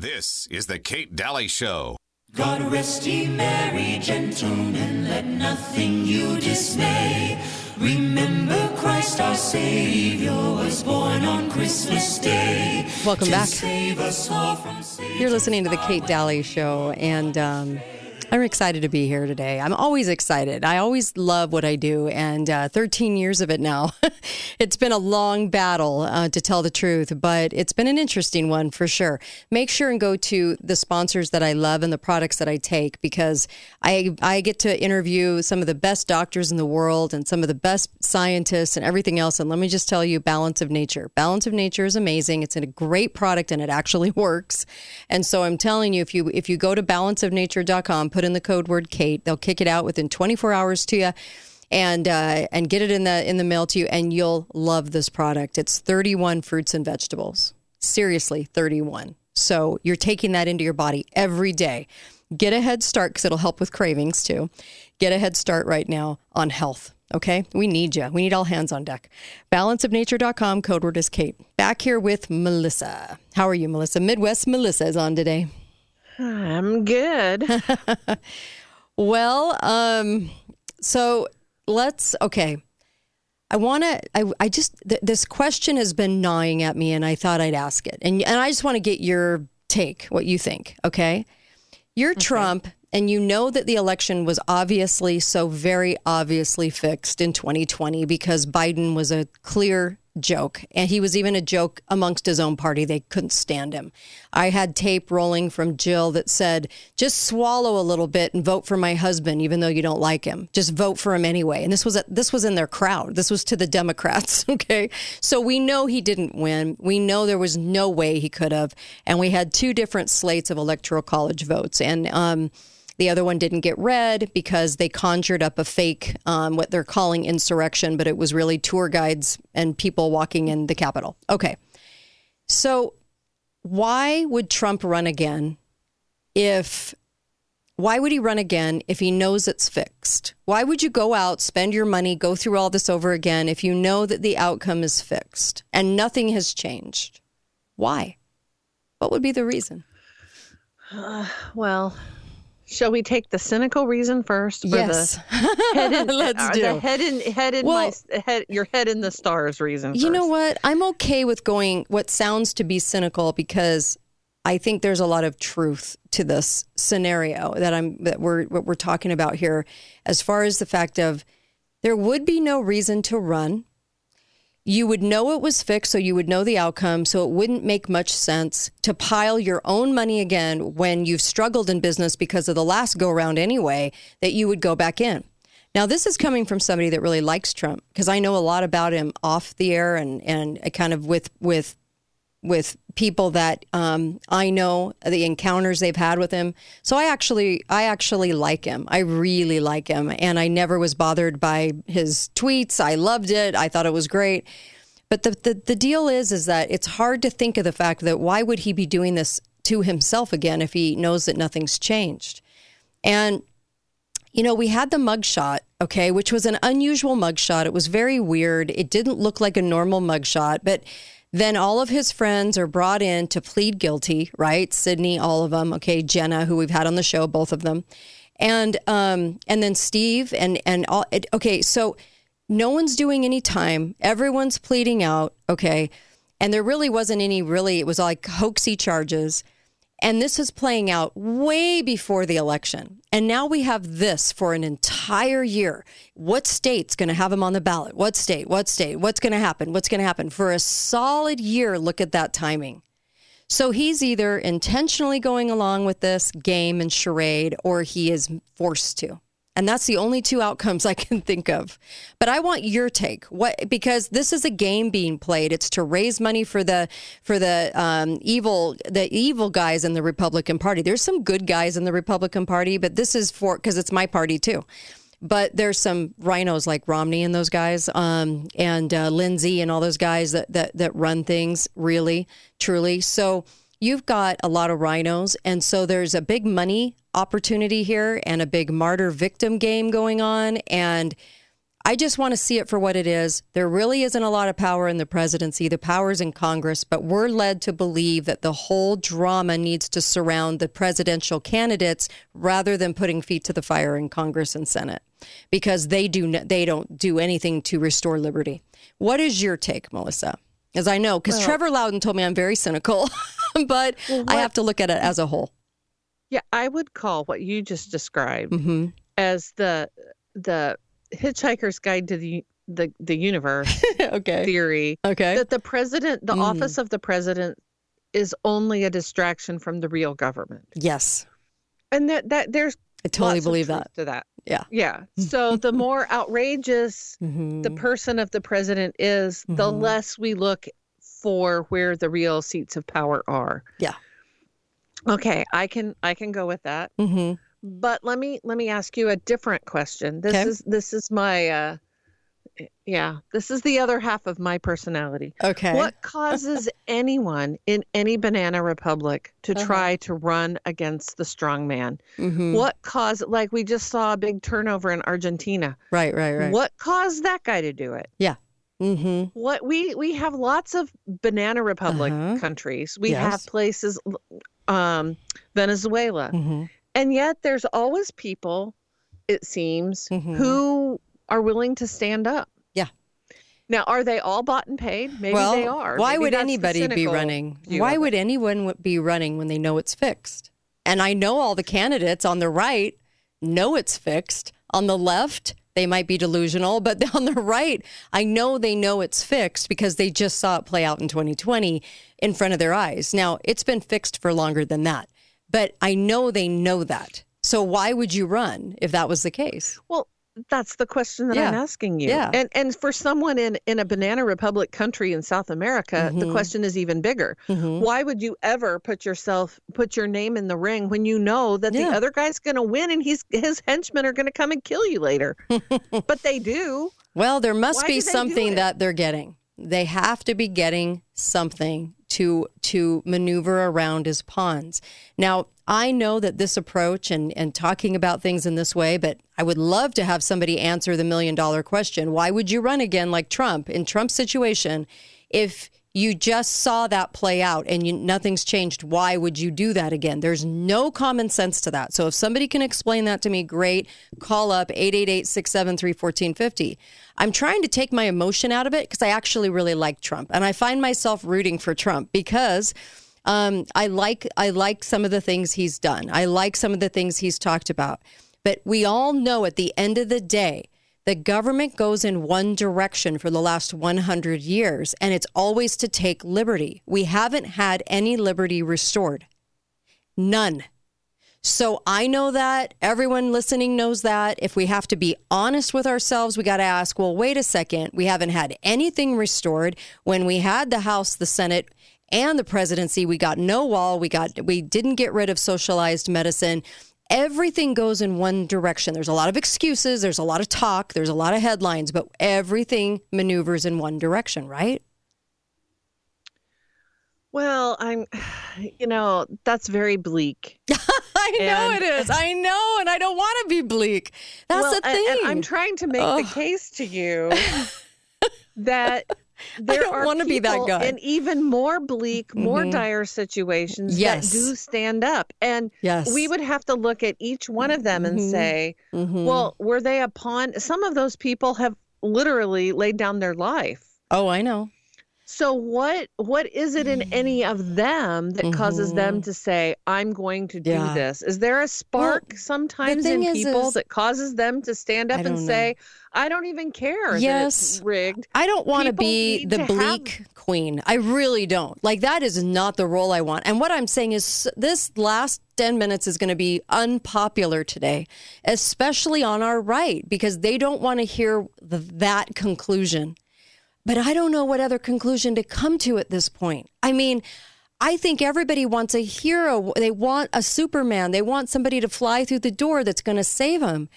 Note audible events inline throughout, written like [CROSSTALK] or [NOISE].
This is the Kate Dalley Show. God rest ye merry gentlemen, let nothing you dismay. Remember Christ our Savior was born on Christmas Day. Welcome to back. Save us all from You're listening to the Kate Dalley Show, and um, I'm excited to be here today. I'm always excited. I always love what I do, and uh, 13 years of it now. [LAUGHS] it's been a long battle, uh, to tell the truth, but it's been an interesting one for sure. Make sure and go to the sponsors that I love and the products that I take because I I get to interview some of the best doctors in the world and some of the best scientists and everything else. And let me just tell you, Balance of Nature. Balance of Nature is amazing. It's a great product and it actually [LAUGHS] works. And so I'm telling you, if you if you go to balanceofnature.com, put in the code word Kate, they'll kick it out within 24 hours to you. And uh, and get it in the in the mail to you, and you'll love this product. It's 31 fruits and vegetables. Seriously, 31. So you're taking that into your body every day. Get a head start because it'll help with cravings too. Get a head start right now on health. Okay, we need you. We need all hands on deck. Balanceofnature.com. Code word is Kate. Back here with Melissa. How are you, Melissa? Midwest Melissa is on today. I'm good. [LAUGHS] Well, um, so let's okay. I want to. I, I just th- this question has been gnawing at me, and I thought I'd ask it, and and I just want to get your take, what you think. Okay, you're Trump, and you know that the election was obviously so very obviously fixed in 2020 because Biden was a clear joke, and he was even a joke amongst his own party. They couldn't stand him. I had tape rolling from Jill that said, "Just swallow a little bit and vote for my husband, even though you don't like him. Just vote for him anyway." And this was this was in their crowd. This was to the Democrats. [LAUGHS] Okay, so we know he didn't win. We know there was no way he could have, and we had two different slates of electoral college votes, and um, the other one didn't get read because they conjured up a fake, um, what they're calling insurrection, but it was really tour guides and people walking in the Capitol. Okay. So, why would Trump run again if, why would he run again if he knows it's fixed? Why would you go out, spend your money, go through all this over again if you know that the outcome is fixed and nothing has changed? Why? What would be the reason? well, shall we take the cynical reason first? For Yes. The [LAUGHS] head in, [LAUGHS] Let's uh, do. the head in head in Well- my head. Your head in the stars reason. You know what? I'm okay with going what sounds to be cynical because I think there's a lot of truth to this scenario that I'm that we're what we're talking about here as far as the fact of there would be no reason to run. You would know it was fixed, so you would know the outcome. So it wouldn't make much sense to pile your own money again when you've struggled in business because of the last go around anyway, that you would go back in. Now, this is coming from somebody that really likes Trump because I know a lot about him off the air and, and kind of with, with with people that um, I know the encounters they've had with him. So I actually I actually like him. I really like him, and I never was bothered by his tweets. I loved it. I thought it was great. But the, the the deal is is that it's hard to think of the fact that why would he be doing this to himself again if he knows that nothing's changed? And you know, we had the mugshot, okay, which was an unusual mugshot. It was very weird. It didn't look like a normal mugshot, but then all of his friends are brought in to plead guilty, right? Sydney, all of them, okay, Jenna, who we've had on the show, both of them, and um, and then Steve and and all. It, okay, so no one's doing any time. Everyone's pleading out, okay, and there really wasn't any really. It was like hoaxy charges. And this is playing out way before the election. And now we have this for an entire year. What state's going to have him on the ballot? What state? What state? What's going to happen? What's going to happen? For a solid year, look at that timing. So he's either intentionally going along with this game and charade or he is forced to. And that's the only two outcomes [LAUGHS] I can think of. But I want your take. What because this is a game being played. It's to raise money for the for the um, evil the evil guys in the Republican Party. There's some good guys in the Republican Party, but this is for because it's my party too. But there's some rhinos like Romney and those guys, um, and uh, Lindsay and all those guys that, that that run things really, truly. So you've got a lot of rhinos, and so there's a big money opportunity here and a big martyr victim game going on. And I just want to see it for what it is. There really isn't a lot of power in the presidency. The power's in Congress, but we're led to believe that the whole drama needs to surround the presidential candidates rather than putting feet to the fire in Congress and Senate because they do they don't do anything to restore liberty. What is your take, Melissa? As I know, because Well- Trevor Loudon told me I'm very cynical, [LAUGHS] [LAUGHS] but I have to look at it as a whole. Yeah, I would call what you just described hmm as the the Hitchhiker's Guide to the the, the Universe [LAUGHS] okay. theory Okay. that the president, the Mm. office of the president, is only a distraction from the real government, yes. and that that there's I totally believe that. to that. Yeah. Yeah. So [LAUGHS] the more outrageous Mhm. the person of the president is, the Mhm. less we look for where the real seats of power are. Yeah. Okay, I can I can go with that. Mhm. But let me let me ask you a different question. This Okay. is this is my uh yeah, this is the other half of my personality. Okay. What causes [LAUGHS] anyone in any banana republic to Uh-huh. try to run against the strong man? Mhm. What caused like we just saw a big turnover in Argentina. Right, right, right. What caused that guy to do it? Mm-hmm. What we we have lots of banana republic Uh-huh. countries. We Yes. have places um Venezuela. Mm-hmm. And yet there's always people it seems Mhm. who are willing to stand up. Yeah. Now, are they all bought and paid? Maybe well, they are. why Maybe would anybody be running? Why would it. anyone be running when they know it's fixed? And I know all the candidates on the right know it's fixed. On the left, they might be delusional, but [LAUGHS] on the right, I know they know it's fixed because they just saw it play out in 2020 in front of their eyes. Now, it's been fixed for longer than that, but I know they know that. So why would you run if that was the case? Well, that's the question that I'm asking you. Yeah. And and for someone in in a banana republic country in South America, the Mhm. question is even bigger. Mhm. Why would you ever put yourself put your name in the ring when you know that Yeah. the other guy's going to win and he's his henchmen are going to come and kill you later? [LAUGHS] but they do. Well, there must Why be do they do something that they're getting. They have to be getting something to to maneuver around as pawns. Now, I know that this approach and and talking about things in this way, but I would love to have somebody answer the million dollar question. Why would you run again like Trump in Trump's situation if you just saw that play out and you, nothing's changed. Why would you do that again? There's no common sense to that. So if somebody can explain that to me, great. Call up 888 673 1450. I'm trying to take my emotion out of it because I actually really like Trump. And I find myself rooting for Trump because. Um, I like I like some of the things he's done. I like some of the things he's talked about. But we all know at the end of the day, the government goes in one direction for the last 100 years, and it's always to take liberty. We haven't had any liberty restored. None. So I know that. Everyone listening knows that. If we have to be honest with ourselves, we got to ask, well, wait a second. We haven't had anything restored. When we had the House, the Senate, and the presidency, we got no wall. We got we didn't get rid of socialized medicine. Everything goes in one direction. There's a lot of excuses, there's a lot of talk, there's a lot of headlines, but everything maneuvers in one direction, right? Well, I'm, you know, that's very bleak. [LAUGHS] I know it is. I know, and I don't want to be bleak. That's well, the and- thing. And, I'm trying to make the case to you [LAUGHS] that [LAUGHS] there don't are wanna be that guy. in even more bleak, more Mhm. dire situations Yes. that do stand up. And yes. we would have to look at each one of them and Mhm. say, Mhm. well, were they a pawn? Some of those people have literally laid down their life. oh, I know. So what what is it in any of them that causes them Mhm. to say, I'm going to do Yeah. this? Is there a spark sometimes in is- people is- that causes them to stand up and know. say, I don't even care Yes. it's rigged? I don't want to be the to have- bleak queen. I really don't. Like that is not the role I want. And what I'm saying is this last 10 minutes is going to be unpopular today, especially on our right because they don't want to hear the, that conclusion. But I don't know what other conclusion to come to at this point. I mean, I think everybody wants a hero. They want a Superman. They want somebody to fly through the door that's going to save them.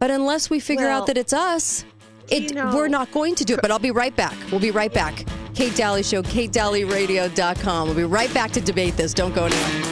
But unless we figure Well, out that it's us, it, you know- we're not going to do it. But I'll be right back. We'll be right back. Kate Dalley Show, katedalleyradio.com. We'll be right back to debate this. Don't go anywhere.